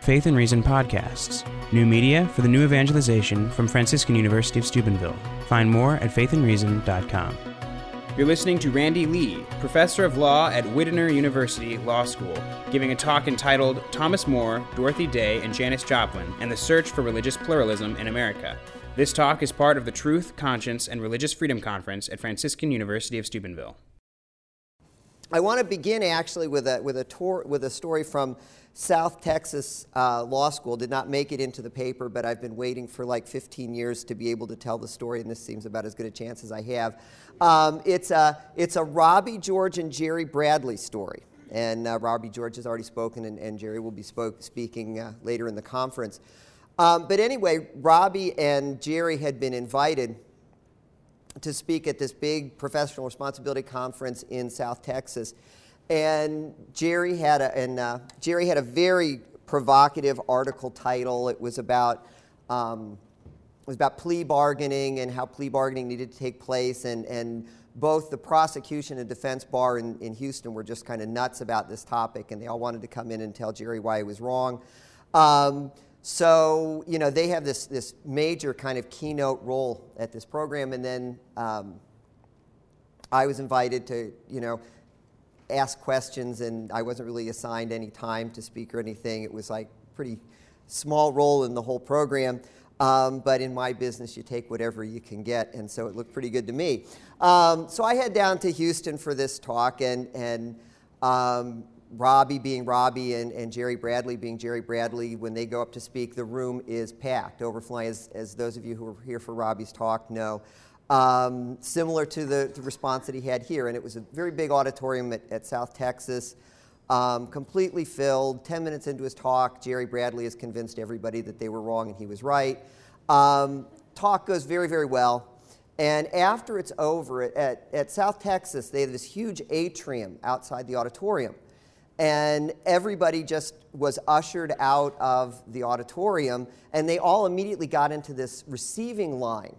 Faith and Reason podcasts, new media for the new evangelization from Franciscan University of Steubenville. Find more at faithandreason.com. You're listening to Randy Lee, professor of law at Widener University Law School, giving a talk entitled Thomas More, Dorothy Day, and Janis Joplin and the Search for Religious Pluralism in America. This talk is part of the Truth, Conscience, and Religious Freedom Conference at Franciscan University of Steubenville. I want to begin actually with a, with a, tour, with a story from South Texas uh, Law School. Did not make it into the paper, but I've been waiting for like 15 years to be able to tell the story, and this seems about as good a chance as I have. Um, it's, a, it's a Robbie George and Jerry Bradley story. And uh, Robbie George has already spoken, and, and Jerry will be spoke, speaking uh, later in the conference. Um, but anyway, Robbie and Jerry had been invited to speak at this big professional responsibility conference in South Texas and Jerry had a and uh, Jerry had a very provocative article title. It was about um, it was about plea bargaining and how plea bargaining needed to take place, and and both the prosecution and defense bar in, in Houston were just kind of nuts about this topic, and they all wanted to come in and tell Jerry why he was wrong. Um, so you know they have this this major kind of keynote role at this program, and then um, I was invited to you know ask questions, and I wasn't really assigned any time to speak or anything. It was like pretty small role in the whole program. Um, but in my business, you take whatever you can get, and so it looked pretty good to me. Um, so I head down to Houston for this talk, and, and um, Robbie being Robbie and, and Jerry Bradley being Jerry Bradley, when they go up to speak, the room is packed, overflowing, as, as those of you who were here for Robbie's talk know um, similar to the, the, response that he had here. And it was a very big auditorium at, at South Texas, um, completely filled. 10 minutes into his talk, Jerry Bradley has convinced everybody that they were wrong and he was right. Um, talk goes very, very well. And after it's over, at, at South Texas, they have this huge atrium outside the auditorium. And everybody just was ushered out of the auditorium, and they all immediately got into this receiving line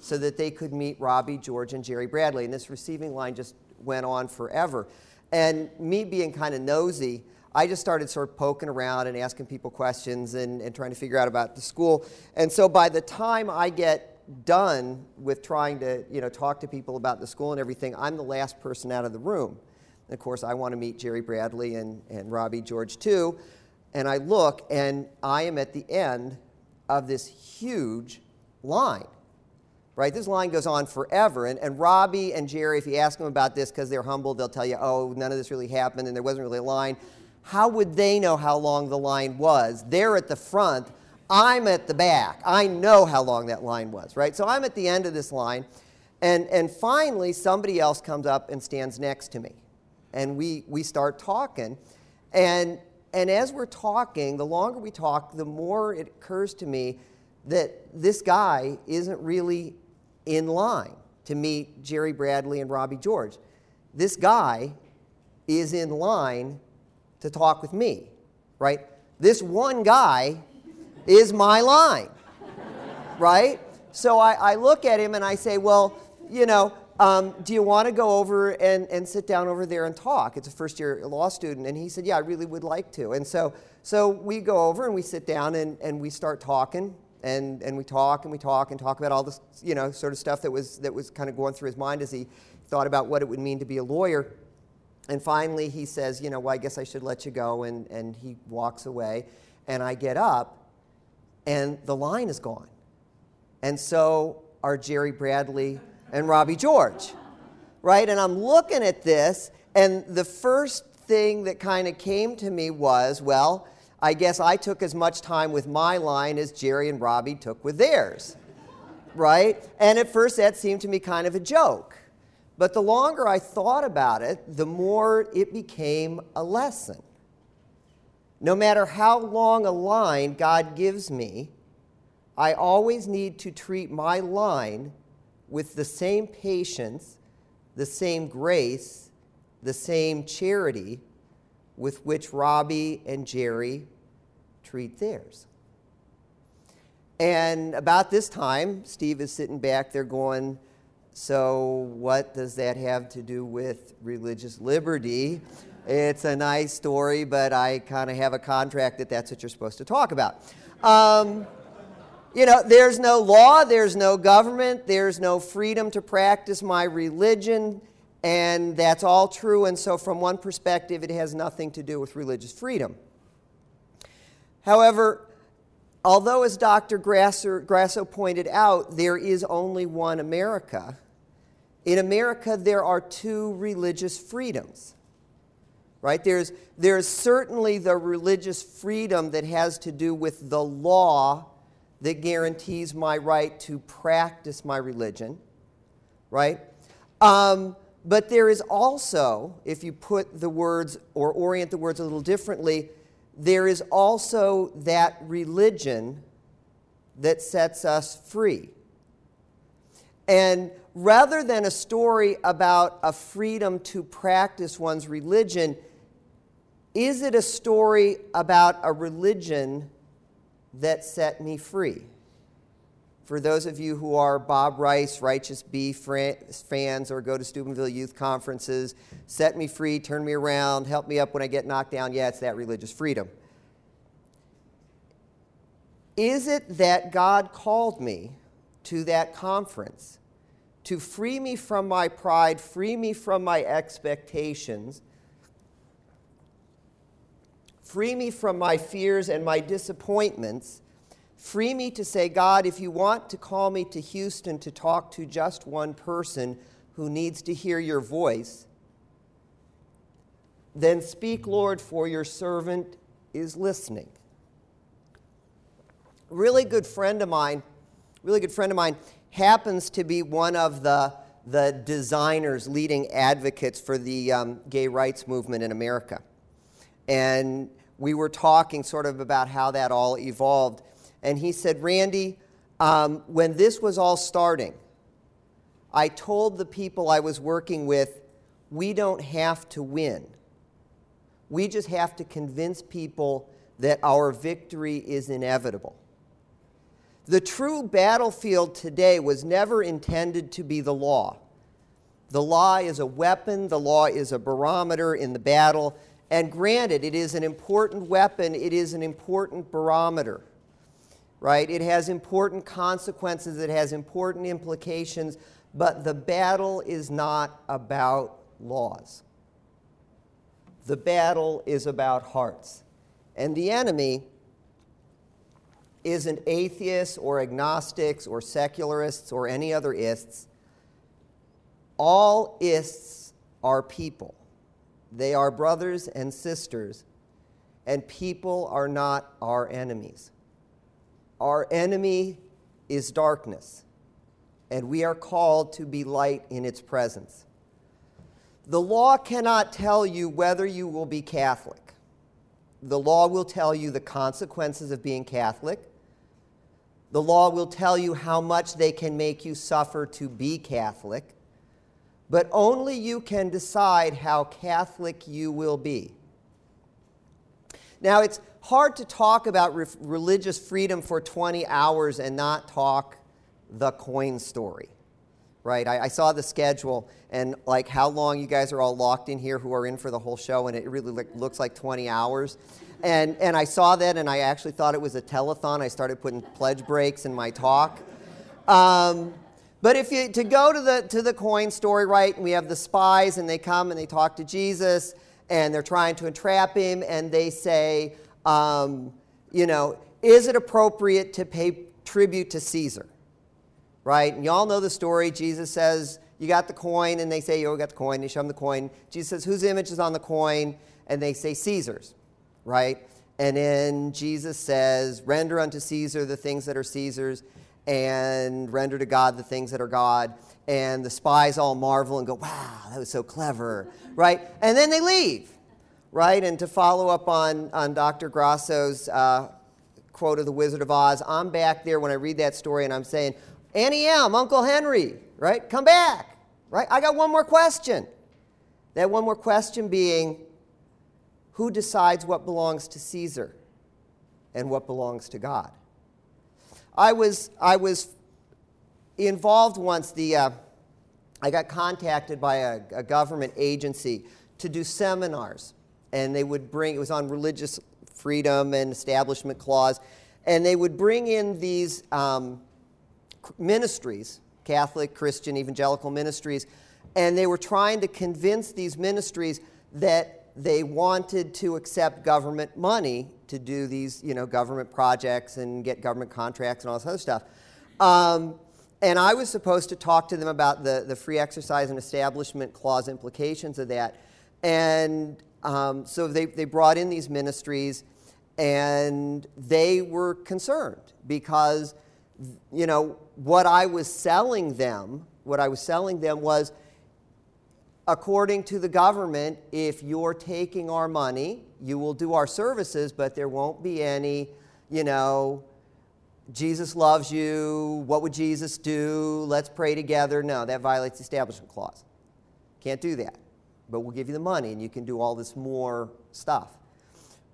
so that they could meet Robbie, George, and Jerry Bradley. And this receiving line just went on forever. And me being kind of nosy, I just started sort of poking around and asking people questions and, and trying to figure out about the school. And so by the time I get done with trying to you know, talk to people about the school and everything, I'm the last person out of the room. And of course, I want to meet Jerry Bradley and, and Robbie George too. And I look, and I am at the end of this huge line right? This line goes on forever. And, and Robbie and Jerry, if you ask them about this because they're humble, they'll tell you, oh, none of this really happened and there wasn't really a line. How would they know how long the line was? They're at the front, I'm at the back. I know how long that line was, right? So I'm at the end of this line. And, and finally, somebody else comes up and stands next to me. And we, we start talking. And, and as we're talking, the longer we talk, the more it occurs to me that this guy isn't really in line to meet Jerry Bradley and Robbie George. This guy is in line to talk with me, right? This one guy is my line, right? So I, I, look at him and I say, well, you know, um, do you want to go over and, and sit down over there and talk? It's a first year law student. And he said, yeah, I really would like to. And so, so we go over and we sit down and, and we start talking and, and we talk and we talk and talk about all this, you know, sort of stuff that was, that was kind of going through his mind as he thought about what it would mean to be a lawyer. And finally, he says, you know, well, I guess I should let you go. And, and he walks away. And I get up, and the line is gone. And so are Jerry Bradley and Robbie George, right? And I'm looking at this, and the first thing that kind of came to me was, well, I guess I took as much time with my line as Jerry and Robbie took with theirs. Right? And at first that seemed to me kind of a joke. But the longer I thought about it, the more it became a lesson. No matter how long a line God gives me, I always need to treat my line with the same patience, the same grace, the same charity with which Robbie and Jerry treat theirs. And about this time, Steve is sitting back there going, So, what does that have to do with religious liberty? It's a nice story, but I kind of have a contract that that's what you're supposed to talk about. Um, you know, there's no law, there's no government, there's no freedom to practice my religion, and that's all true. And so, from one perspective, it has nothing to do with religious freedom. However, although, as Dr. Grasso, Grasso pointed out, there is only one America, in America there are two religious freedoms. Right? There's, there's certainly the religious freedom that has to do with the law that guarantees my right to practice my religion, right? Um, but there is also, if you put the words or orient the words a little differently, there is also that religion that sets us free. And rather than a story about a freedom to practice one's religion, is it a story about a religion that set me free. For those of you who are Bob Rice, Righteous Beef fans, or go to Steubenville youth conferences, set me free, turn me around, help me up when I get knocked down, yeah, it's that religious freedom. Is it that God called me to that conference to free me from my pride, free me from my expectations, Free me from my fears and my disappointments. Free me to say, God, if you want to call me to Houston to talk to just one person who needs to hear your voice, then speak, Lord, for your servant is listening. Really good friend of mine, really good friend of mine, happens to be one of the, the designers, leading advocates for the um, gay rights movement in America. And we were talking sort of about how that all evolved. And he said, Randy, um, when this was all starting, I told the people I was working with, we don't have to win. We just have to convince people that our victory is inevitable. The true battlefield today was never intended to be the law. The law is a weapon, the law is a barometer in the battle. And granted, it is an important weapon, it is an important barometer, right? It has important consequences, it has important implications, but the battle is not about laws. The battle is about hearts. And the enemy isn't atheists or agnostics or secularists or any other ists. All ists are people. They are brothers and sisters, and people are not our enemies. Our enemy is darkness, and we are called to be light in its presence. The law cannot tell you whether you will be Catholic. The law will tell you the consequences of being Catholic. The law will tell you how much they can make you suffer to be Catholic but only you can decide how Catholic you will be. Now, it's hard to talk about re- religious freedom for 20 hours and not talk the coin story, right? I, I, saw the schedule and like how long you guys are all locked in here who are in for the whole show, and it really look, looks like 20 hours. And, and I saw that and I actually thought it was a telethon. I started putting pledge breaks in my talk. Um, but if you to go to the to the coin story, right? We have the spies, and they come and they talk to Jesus, and they're trying to entrap him, and they say, um, you know, is it appropriate to pay tribute to Caesar? Right? And y'all know the story. Jesus says, "You got the coin," and they say, "You got the coin." They show him the coin. Jesus says, "Whose image is on the coin?" And they say, "Caesar's." Right? And then Jesus says, "Render unto Caesar the things that are Caesar's." and render to God the things that are God. And the spies all marvel and go, wow, that was so clever, right? And then they leave, right? And to follow up on, on Dr. Grasso's uh, quote of The Wizard of Oz, I'm back there when I read that story and I'm saying, Auntie M, Uncle Henry, right? Come back, right? I got one more question. That one more question being, who decides what belongs to Caesar and what belongs to God? I was, I was involved once. The, uh, I got contacted by a, a government agency to do seminars. And they would bring, it was on religious freedom and establishment clause. And they would bring in these um, ministries, Catholic, Christian, evangelical ministries, and they were trying to convince these ministries that they wanted to accept government money to do these, you know, government projects and get government contracts and all this other stuff. Um, and I was supposed to talk to them about the, the free exercise and establishment clause implications of that. And um, so they, they brought in these ministries, and they were concerned because, you know, what I was selling them, what I was selling them was, according to the government, if you're taking our money, you will do our services, but there won't be any, you know, Jesus loves you, what would Jesus do? Let's pray together. No, that violates the establishment clause. Can't do that but we'll give you the money and you can do all this more stuff.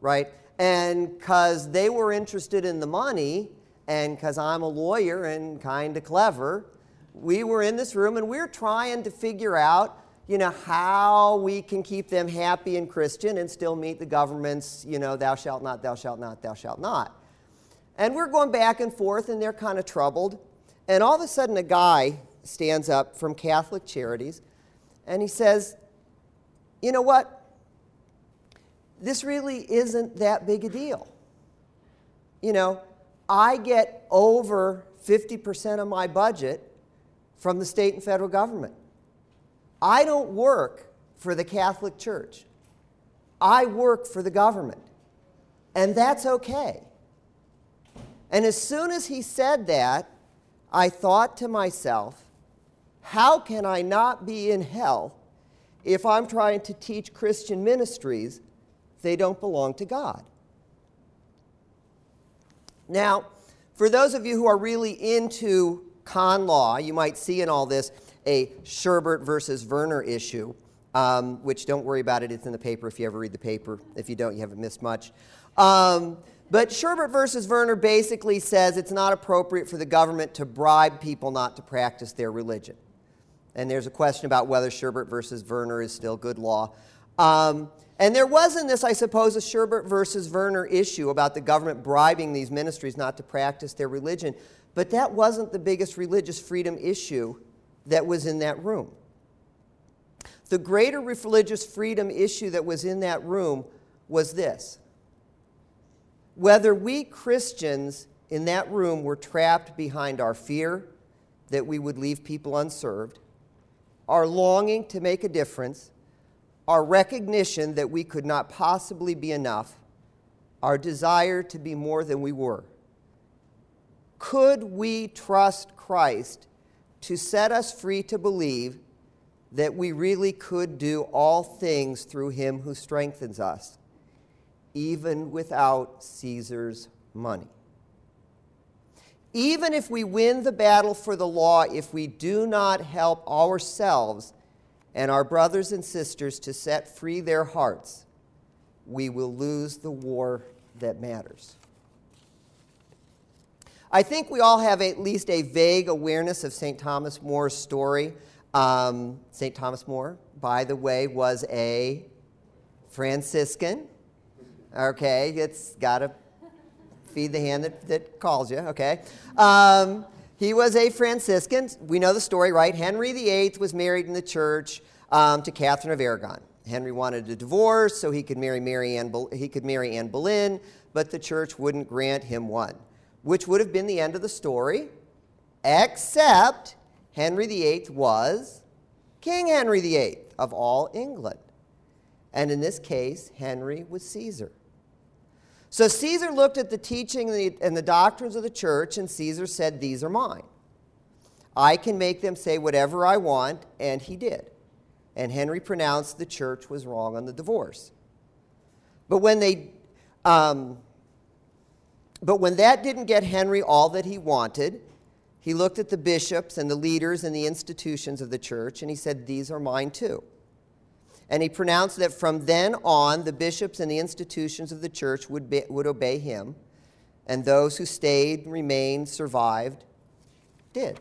Right? And because they were interested in the money, and because I'm a lawyer and kind of clever, we were in this room and we we're trying to figure out, you know, how we can keep them happy and Christian and still meet the government's, you know, thou shalt not, thou shalt not, thou shalt not. And we're going back and forth and they're kind of troubled. And all of a sudden, a guy stands up from Catholic Charities and he says, you know what? This really isn't that big a deal. You know, I get over 50% of my budget from the state and federal government. I don't work for the Catholic Church. I work for the government. And that's okay. And as soon as he said that, I thought to myself, how can I not be in hell if I'm trying to teach Christian ministries, they don't belong to God. Now, for those of you who are really into con law, you might see in all this a Sherbert versus Verner issue, um, which don't worry about it, it's in the paper if you ever read the paper. If you don't, you haven't missed much. Um, but Sherbert versus Verner basically says it's not appropriate for the government to bribe people not to practice their religion and there's a question about whether Sherbert versus Verner is still good law. Um, and there was in this, I suppose, a Sherbert versus Verner issue about the government bribing these ministries not to practice their religion. But that wasn't the biggest religious freedom issue that was in that room. The greater religious freedom issue that was in that room was this whether we Christians in that room were trapped behind our fear that we would leave people unserved, our longing to make a difference, our recognition that we could not possibly be enough, our desire to be more than we were. Could we trust Christ to set us free to believe that we really could do all things through him who strengthens us, even without Caesar's money? Even if we win the battle for the law, if we do not help ourselves and our brothers and sisters to set free their hearts, we will lose the war that matters. I think we all have at least a vague awareness of St. Thomas More's story. Um, St. Thomas More, by the way, was a Franciscan. Okay, it's got a feed the hand that, that calls you, okay? Um, he was a Franciscan. We know the story, right? Henry VIII was married in the church um, to Catherine of Aragon. Henry wanted a divorce so he could marry Mary Anne, he could marry Anne Boleyn, but the church wouldn't grant him one, which would have been the end of the story, except Henry VIII was King Henry VIII of all England. And in this case, Henry was Caesar. So Caesar looked at the teaching and the doctrines of the church, and Caesar said, These are mine. I can make them say whatever I want, and he did. And Henry pronounced the church was wrong on the divorce. But when they, um, but when that didn't get Henry all that he wanted, he looked at the bishops and the leaders and the institutions of the church, and he said, These are mine too. And he pronounced that from then on, the bishops and the institutions of the church would, be, would obey him, and those who stayed, remained, survived, did.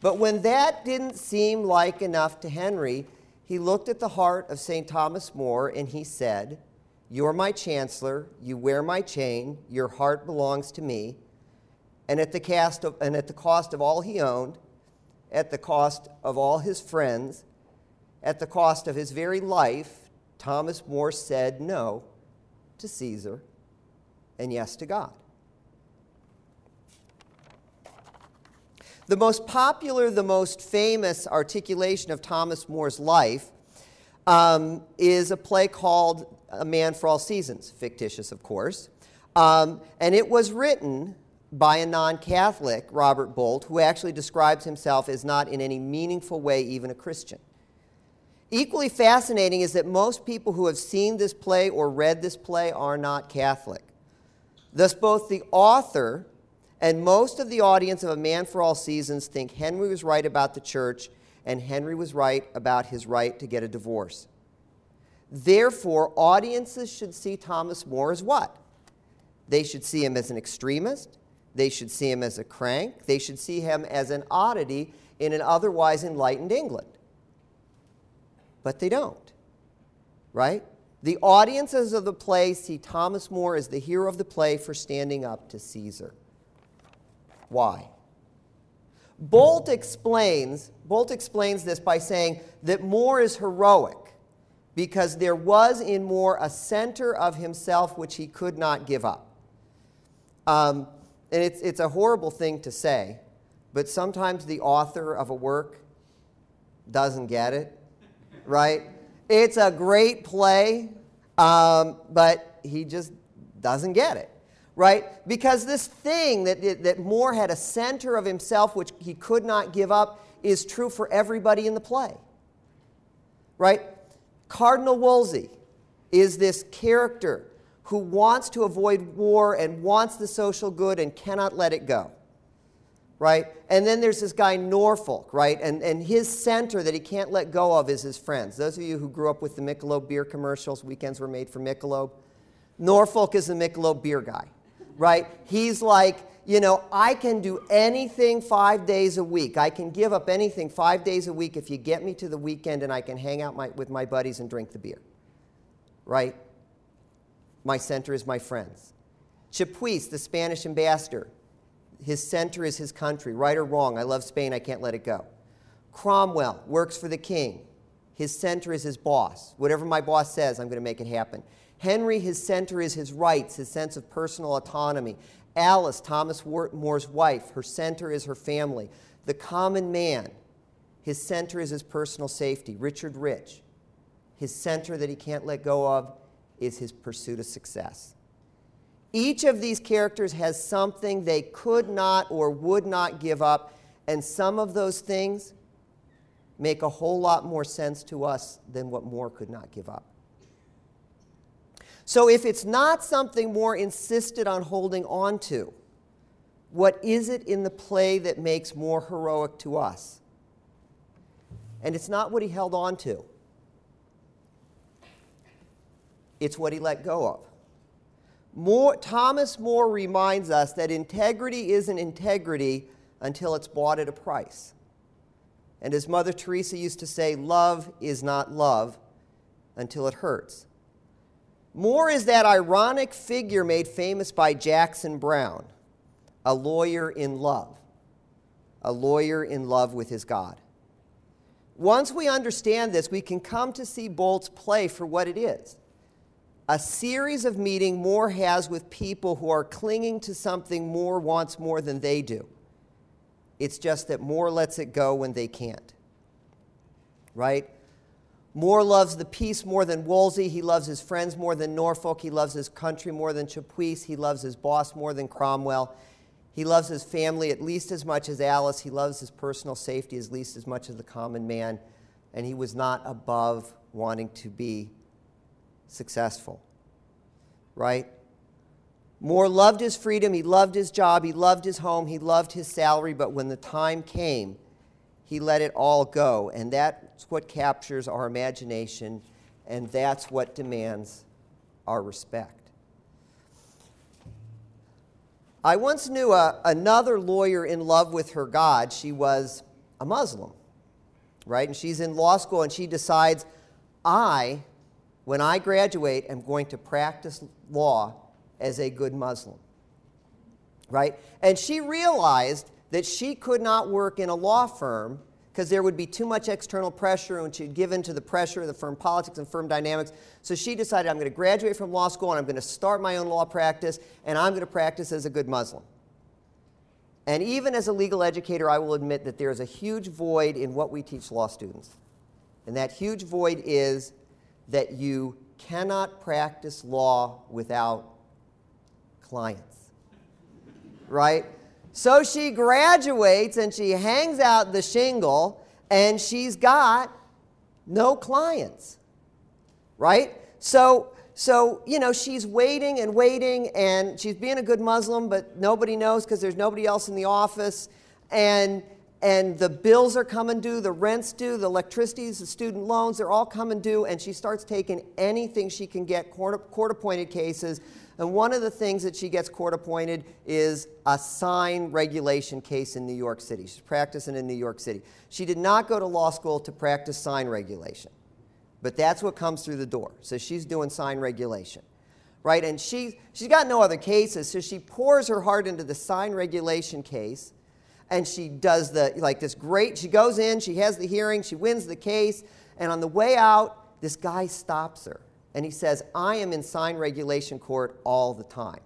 But when that didn't seem like enough to Henry, he looked at the heart of St. Thomas More and he said, You're my chancellor, you wear my chain, your heart belongs to me. And at the, of, and at the cost of all he owned, at the cost of all his friends, at the cost of his very life, Thomas More said no to Caesar and yes to God. The most popular, the most famous articulation of Thomas More's life um, is a play called A Man for All Seasons, fictitious, of course. Um, and it was written by a non Catholic, Robert Bolt, who actually describes himself as not in any meaningful way even a Christian. Equally fascinating is that most people who have seen this play or read this play are not Catholic. Thus, both the author and most of the audience of A Man for All Seasons think Henry was right about the church and Henry was right about his right to get a divorce. Therefore, audiences should see Thomas More as what? They should see him as an extremist. They should see him as a crank. They should see him as an oddity in an otherwise enlightened England. But they don't, right? The audiences of the play see Thomas More as the hero of the play for standing up to Caesar. Why? Bolt explains, Bolt explains this by saying that More is heroic because there was in More a center of himself which he could not give up. Um, and it's, it's a horrible thing to say, but sometimes the author of a work doesn't get it, right? It's a great play, um, but he just doesn't get it right? Because this thing that, that More had a center of himself which he could not give up is true for everybody in the play, right? Cardinal Wolsey is this character who wants to avoid war and wants the social good and cannot let it go. Right? And then there's this guy Norfolk, right? And, and his center that he can't let go of is his friends. Those of you who grew up with the Michelob beer commercials, weekends were made for Michelob. Norfolk is the Michelob beer guy right? He's like, you know, I can do anything five days a week. I can give up anything five days a week if you get me to the weekend and I can hang out my, with my buddies and drink the beer, right? My center is my friends. Chapuys, the Spanish ambassador, his center is his country, right or wrong. I love Spain, I can't let it go. Cromwell works for the king. His center is his boss. Whatever my boss says, I'm going to make it happen. Henry, his center is his rights, his sense of personal autonomy. Alice, Thomas More's wife, her center is her family. The common man, his center is his personal safety. Richard Rich, his center that he can't let go of is his pursuit of success. Each of these characters has something they could not or would not give up, and some of those things make a whole lot more sense to us than what More could not give up. So if it's not something More insisted on holding on to, what is it in the play that makes More heroic to us? And it's not what he held on to. It's what he let go of. More, Thomas More reminds us that integrity isn't integrity until it's bought at a price. And as Mother Teresa used to say, love is not love until it hurts. More is that ironic figure made famous by Jackson Browne, a lawyer in love, a lawyer in love with his God. Once we understand this, we can come to see Bolt's play for what it is a series of meeting More has with people who are clinging to something More wants more than they do. It's just that More lets it go when they can't. Right? More loves the peace more than Wolsey. He loves his friends more than Norfolk. He loves his country more than Chapuys. He loves his boss more than Cromwell. He loves his family at least as much as Alice. He loves his personal safety at least as much as the common man. And he was not above wanting to be successful. Right? More loved his freedom. He loved his job. He loved his home. He loved his salary. But when the time came, he let it all go. And that's what captures our imagination, and that's what demands our respect. I once knew a, another lawyer in love with her God. She was a Muslim, right? And she's in law school and she decides, I, when I graduate, I'm going to practice law as a good Muslim, right? And she realized that she could not work in a law firm because there would be too much external pressure and she'd give in to the pressure of the firm politics and firm dynamics. So she decided, I'm going to graduate from law school and I'm going to start my own law practice and I'm going to practice as a good Muslim. And even as a legal educator, I will admit that there is a huge void in what we teach law students. And that huge void is that you cannot practice law without clients. Right? So she graduates and she hangs out the shingle and she's got no clients. Right? So so, you know, she's waiting and waiting and she's being a good Muslim, but nobody knows because there's nobody else in the office. And and the bills are coming due, the rent's due, the electricities, the student loans, they're all coming due, and she starts taking anything she can get, court, court appointed cases and one of the things that she gets court appointed is a sign regulation case in New York City. She's practicing in New York City. She did not go to law school to practice sign regulation, but that's what comes through the door. So she's doing sign regulation, right? And she, she's got no other cases, so she pours her heart into the sign regulation case. And she does the, like this great, she goes in, she has the hearing, she wins the case, and on the way out, this guy stops her and he says, I am in sign regulation court all the time.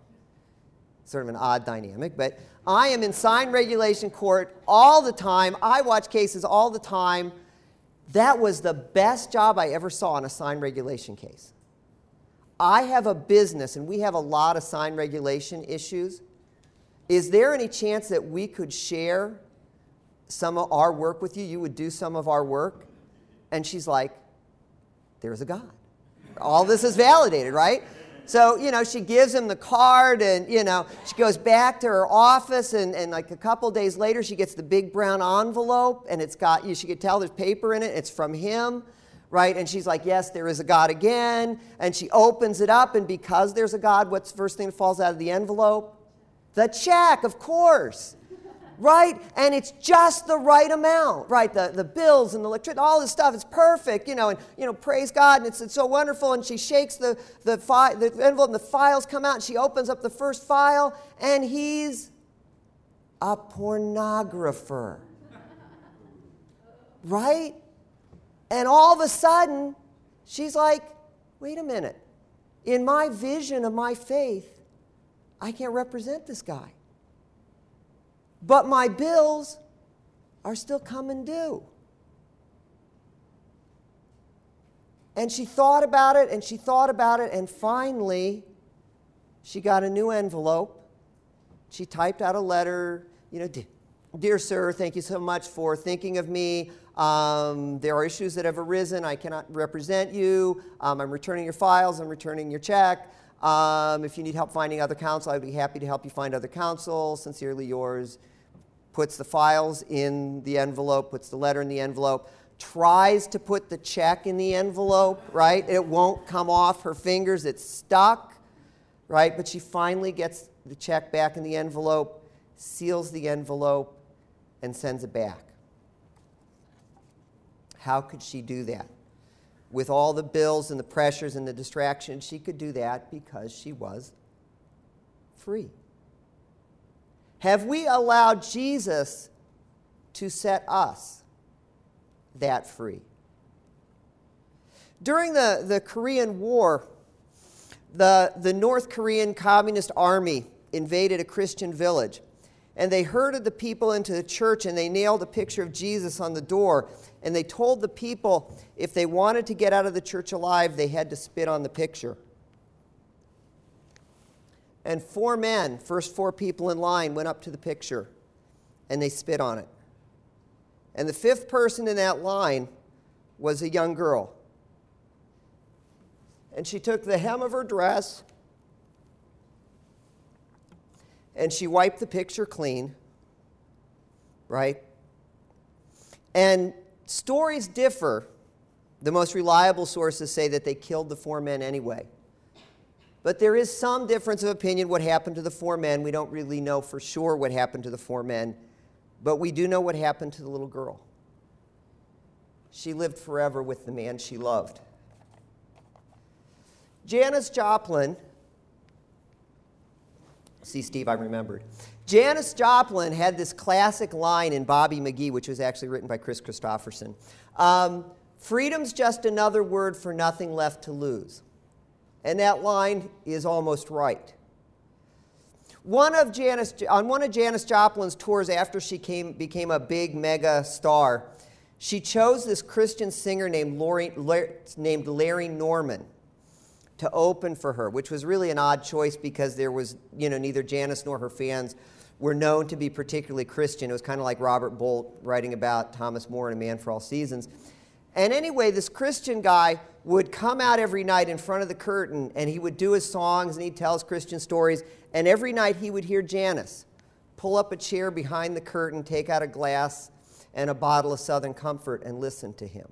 Sort of an odd dynamic, but I am in sign regulation court all the time. I watch cases all the time. That was the best job I ever saw in a sign regulation case. I have a business and we have a lot of sign regulation issues. Is there any chance that we could share some of our work with you? You would do some of our work? And she's like, There's a God all this is validated, right? So, you know, she gives him the card and, you know, she goes back to her office and, and like a couple days later she gets the big brown envelope and it's got, you, she could tell there's paper in it. It's from him, right? And she's like, yes, there is a God again. And she opens it up and because there's a God, what's the first thing that falls out of the envelope? The check, of course right? And it's just the right amount, right? The, the bills and the electricity, all this stuff is perfect, you know, and, you know, praise God, and it's, it's so wonderful. And she shakes the, the, fi- the envelope, and the files come out, and she opens up the first file, and he's a pornographer, right? And all of a sudden, she's like, wait a minute. In my vision of my faith, I can't represent this guy but my bills are still coming due. And she thought about it and she thought about it, and finally, she got a new envelope. She typed out a letter, you know, Dear Sir, thank you so much for thinking of me. Um, there are issues that have arisen. I cannot represent you. Um, I'm returning your files. I'm returning your check. Um, if you need help finding other counsel, I'd be happy to help you find other counsel. Sincerely yours. Puts the files in the envelope, puts the letter in the envelope, tries to put the check in the envelope, right? It won't come off her fingers, it's stuck, right? But she finally gets the check back in the envelope, seals the envelope, and sends it back. How could she do that? With all the bills and the pressures and the distractions, she could do that because she was free. Have we allowed Jesus to set us that free? During the, the Korean War, the, the North Korean Communist Army invaded a Christian village. And they herded the people into the church and they nailed a picture of Jesus on the door. And they told the people if they wanted to get out of the church alive, they had to spit on the picture. And four men, first four people in line, went up to the picture and they spit on it. And the fifth person in that line was a young girl. And she took the hem of her dress and she wiped the picture clean, right? And stories differ. The most reliable sources say that they killed the four men anyway. But there is some difference of opinion what happened to the four men. We don't really know for sure what happened to the four men. But we do know what happened to the little girl. She lived forever with the man she loved. Janis Joplin, see, Steve, I remembered. Janis Joplin had this classic line in Bobby McGee, which was actually written by Kris Kristofferson Um, Freedom's just another word for nothing left to lose. And that line is almost right. One of Janis, on one of Janis Joplin's tours after she came, became a big mega star, she chose this Christian singer named, Lori, named Larry Norman to open for her, which was really an odd choice because there was, you know, neither Janis nor her fans were known to be particularly Christian. It was kind of like Robert Bolt writing about Thomas More in A Man for All Seasons. And anyway, this Christian guy would come out every night in front of the curtain and he would do his songs and he'd tell his Christian stories. And every night he would hear Janis pull up a chair behind the curtain, take out a glass and a bottle of Southern Comfort and listen to him.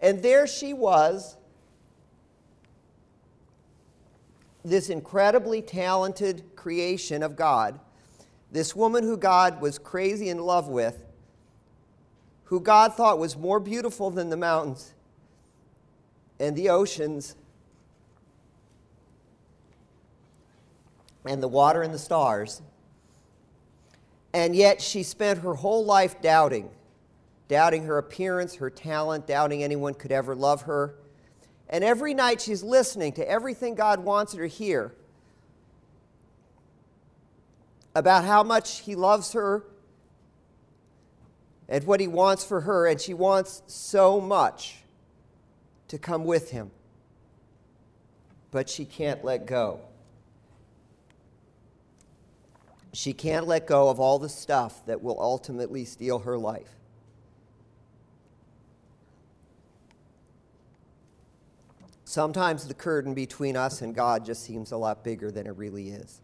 And there she was, this incredibly talented creation of God, this woman who God was crazy in love with, who God thought was more beautiful than the mountains and the oceans and the water and the stars. And yet she spent her whole life doubting, doubting her appearance, her talent, doubting anyone could ever love her. And every night she's listening to everything God wants her to hear about how much He loves her and what he wants for her, and she wants so much to come with him. But she can't let go. She can't let go of all the stuff that will ultimately steal her life. Sometimes the curtain between us and God just seems a lot bigger than it really is.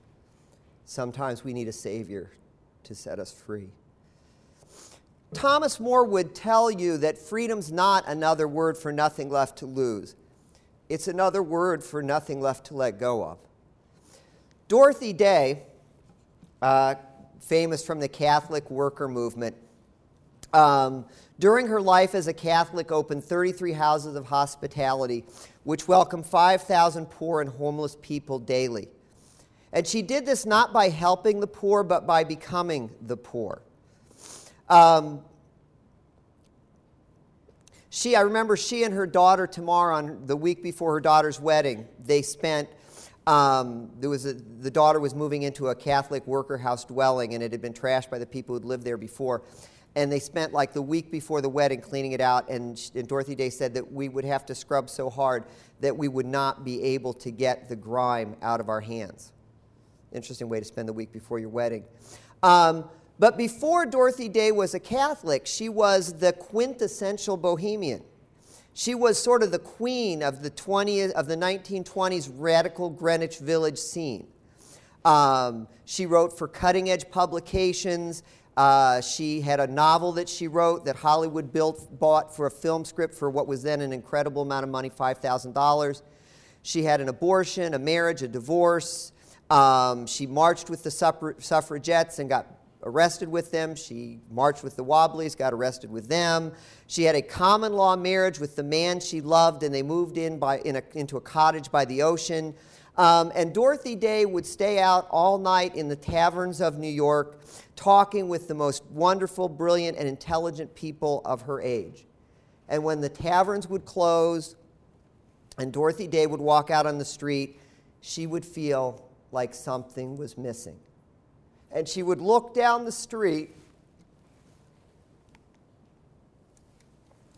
Sometimes we need a Savior to set us free. Thomas More would tell you that freedom's not another word for nothing left to lose. It's another word for nothing left to let go of. Dorothy Day, uh, famous from the Catholic worker movement, um, during her life as a Catholic, opened 33 houses of hospitality, which welcomed 5,000 poor and homeless people daily. And she did this not by helping the poor, but by becoming the poor. Um, she, I remember she and her daughter Tamar on the week before her daughter's wedding, they spent, um, there was a, the daughter was moving into a Catholic worker house dwelling and it had been trashed by the people who'd lived there before. And they spent like the week before the wedding cleaning it out. And, and Dorothy Day said that we would have to scrub so hard that we would not be able to get the grime out of our hands. Interesting way to spend the week before your wedding. Um, but before Dorothy Day was a Catholic, she was the quintessential bohemian. She was sort of the queen of the, 20th, of the 1920s radical Greenwich Village scene. Um, she wrote for cutting edge publications. Uh, she had a novel that she wrote that Hollywood built, bought for a film script for what was then an incredible amount of money $5,000. She had an abortion, a marriage, a divorce. Um, she marched with the suffragettes and got arrested with them. She marched with the Wobblies, got arrested with them. She had a common law marriage with the man she loved, and they moved in, by, in a, into a cottage by the ocean. Um, and Dorothy Day would stay out all night in the taverns of New York, talking with the most wonderful, brilliant, and intelligent people of her age. And when the taverns would close and Dorothy Day would walk out on the street, she would feel like something was missing and she would look down the street.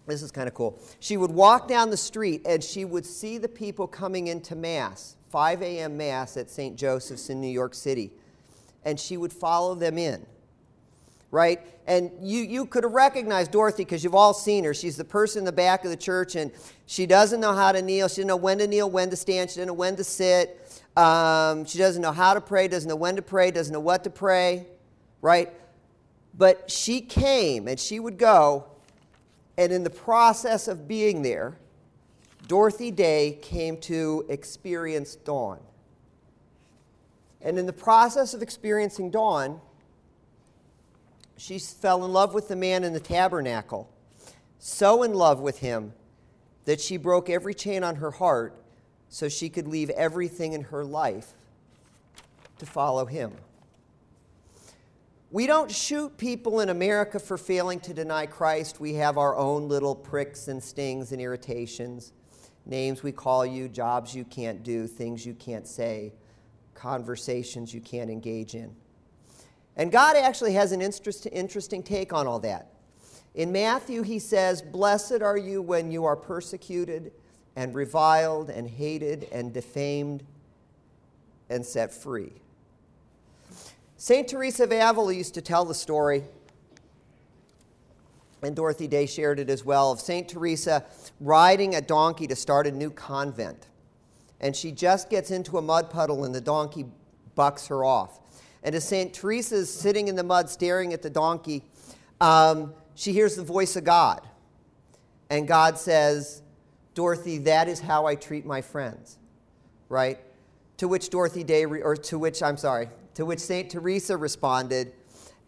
This is kind of cool. She would walk down the street and she would see the people coming into Mass, 5 a.m. Mass at St. Joseph's in New York City. And she would follow them in, right? And you, you could have recognized Dorothy because you've all seen her. She's the person in the back of the church and she doesn't know how to kneel. She doesn't know when to kneel, when to stand. She doesn't know when to sit. Um, she doesn't know how to pray, doesn't know when to pray, doesn't know what to pray, right? But she came and she would go, and in the process of being there, Dorothy Day came to experience dawn. And in the process of experiencing dawn, she fell in love with the man in the tabernacle, so in love with him that she broke every chain on her heart so she could leave everything in her life to follow him. We don't shoot people in America for failing to deny Christ. We have our own little pricks and stings and irritations. Names we call you, jobs you can't do, things you can't say, conversations you can't engage in. And God actually has an interest, interesting take on all that. In Matthew, he says, Blessed are you when you are persecuted and reviled and hated and defamed and set free. St. Teresa of Avila used to tell the story, and Dorothy Day shared it as well, of St. Teresa riding a donkey to start a new convent. And she just gets into a mud puddle, and the donkey bucks her off. And as St. Teresa's sitting in the mud staring at the donkey, um, she hears the voice of God. And God says, Dorothy, that is how I treat my friends, right? To which Dorothy Day, or to which, I'm sorry, to which St. Teresa responded,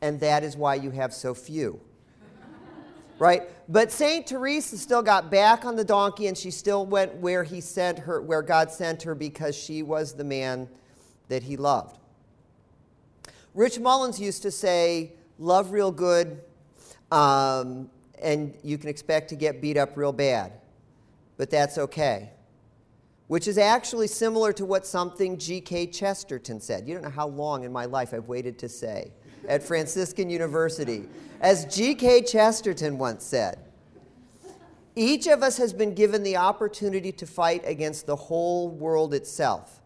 and that is why you have so few. Right? But St. Teresa still got back on the donkey and she still went where he sent her, where God sent her because she was the man that he loved. Rich Mullins used to say, love real good, um, and you can expect to get beat up real bad. But that's okay which is actually similar to what something G.K. Chesterton said. You don't know how long in my life I've waited to say at Franciscan University. As G.K. Chesterton once said, each of us has been given the opportunity to fight against the whole world itself,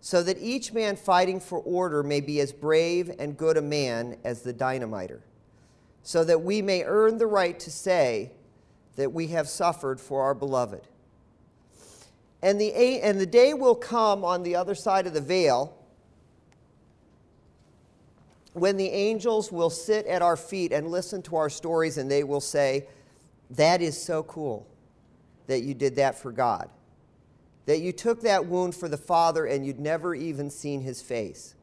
so that each man fighting for order may be as brave and good a man as the dynamiter, so that we may earn the right to say that we have suffered for our beloved. And the, and the day will come on the other side of the veil when the angels will sit at our feet and listen to our stories and they will say, That is so cool that you did that for God. That you took that wound for the Father and you'd never even seen his face.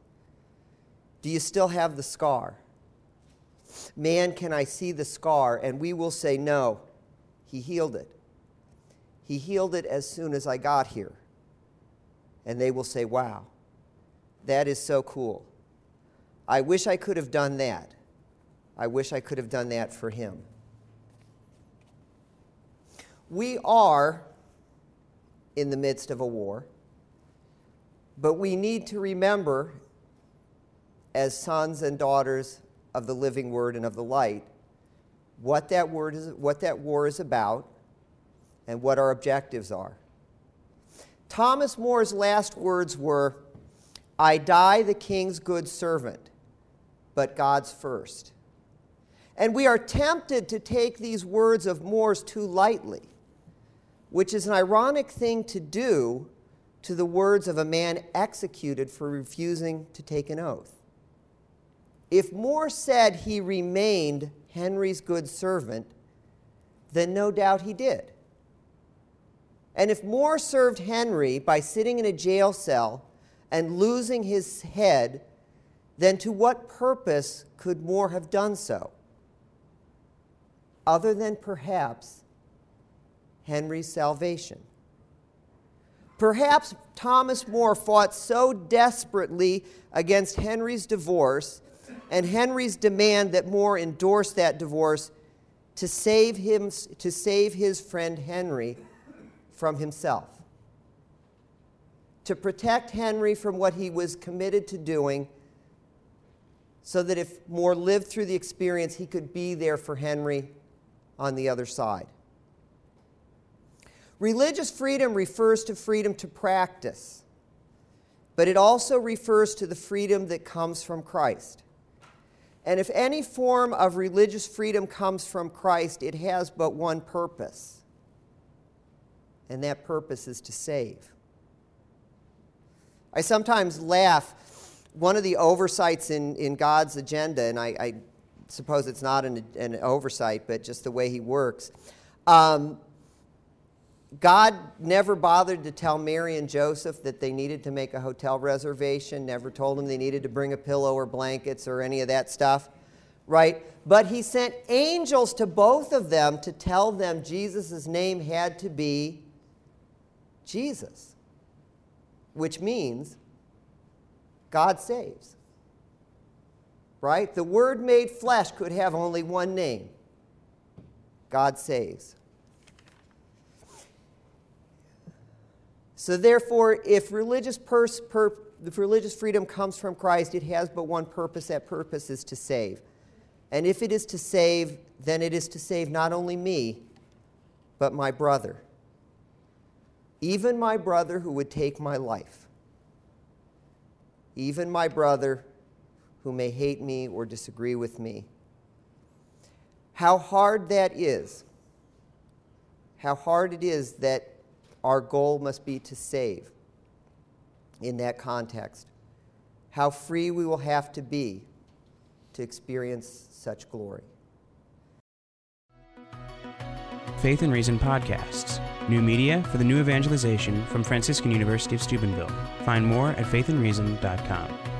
Do you still have the scar? Man, can I see the scar? And we will say, No, he healed it. He healed it as soon as I got here. And they will say, Wow, that is so cool. I wish I could have done that. I wish I could have done that for him. We are in the midst of a war, but we need to remember, as sons and daughters of the living word and of the light, what that, word is, what that war is about and what our objectives are. Thomas More's last words were I die the king's good servant, but God's first. And we are tempted to take these words of More's too lightly, which is an ironic thing to do to the words of a man executed for refusing to take an oath. If More said he remained Henry's good servant, then no doubt he did. And if More served Henry by sitting in a jail cell and losing his head, then to what purpose could More have done so? Other than perhaps Henry's salvation. Perhaps Thomas More fought so desperately against Henry's divorce and Henry's demand that More endorse that divorce to save, him, to save his friend Henry from himself. To protect Henry from what he was committed to doing, so that if More lived through the experience, he could be there for Henry on the other side. Religious freedom refers to freedom to practice, but it also refers to the freedom that comes from Christ. And if any form of religious freedom comes from Christ, it has but one purpose and that purpose is to save. I sometimes laugh. One of the oversights in, in God's agenda, and I, I suppose it's not an, an, oversight, but just the way He works. Um, God never bothered to tell Mary and Joseph that they needed to make a hotel reservation, never told them they needed to bring a pillow or blankets or any of that stuff. right? But he sent angels to both of them to tell them Jesus' name had to be Jesus, which means God saves. Right? The Word made flesh could have only one name God saves. So, therefore, if religious, per- if religious freedom comes from Christ, it has but one purpose. That purpose is to save. And if it is to save, then it is to save not only me, but my brother. Even my brother who would take my life. Even my brother who may hate me or disagree with me. How hard that is. How hard it is that our goal must be to save in that context. How free we will have to be to experience such glory. Faith and Reason Podcasts, new media for the new evangelization from Franciscan University of Steubenville. Find more at faithandreason.com.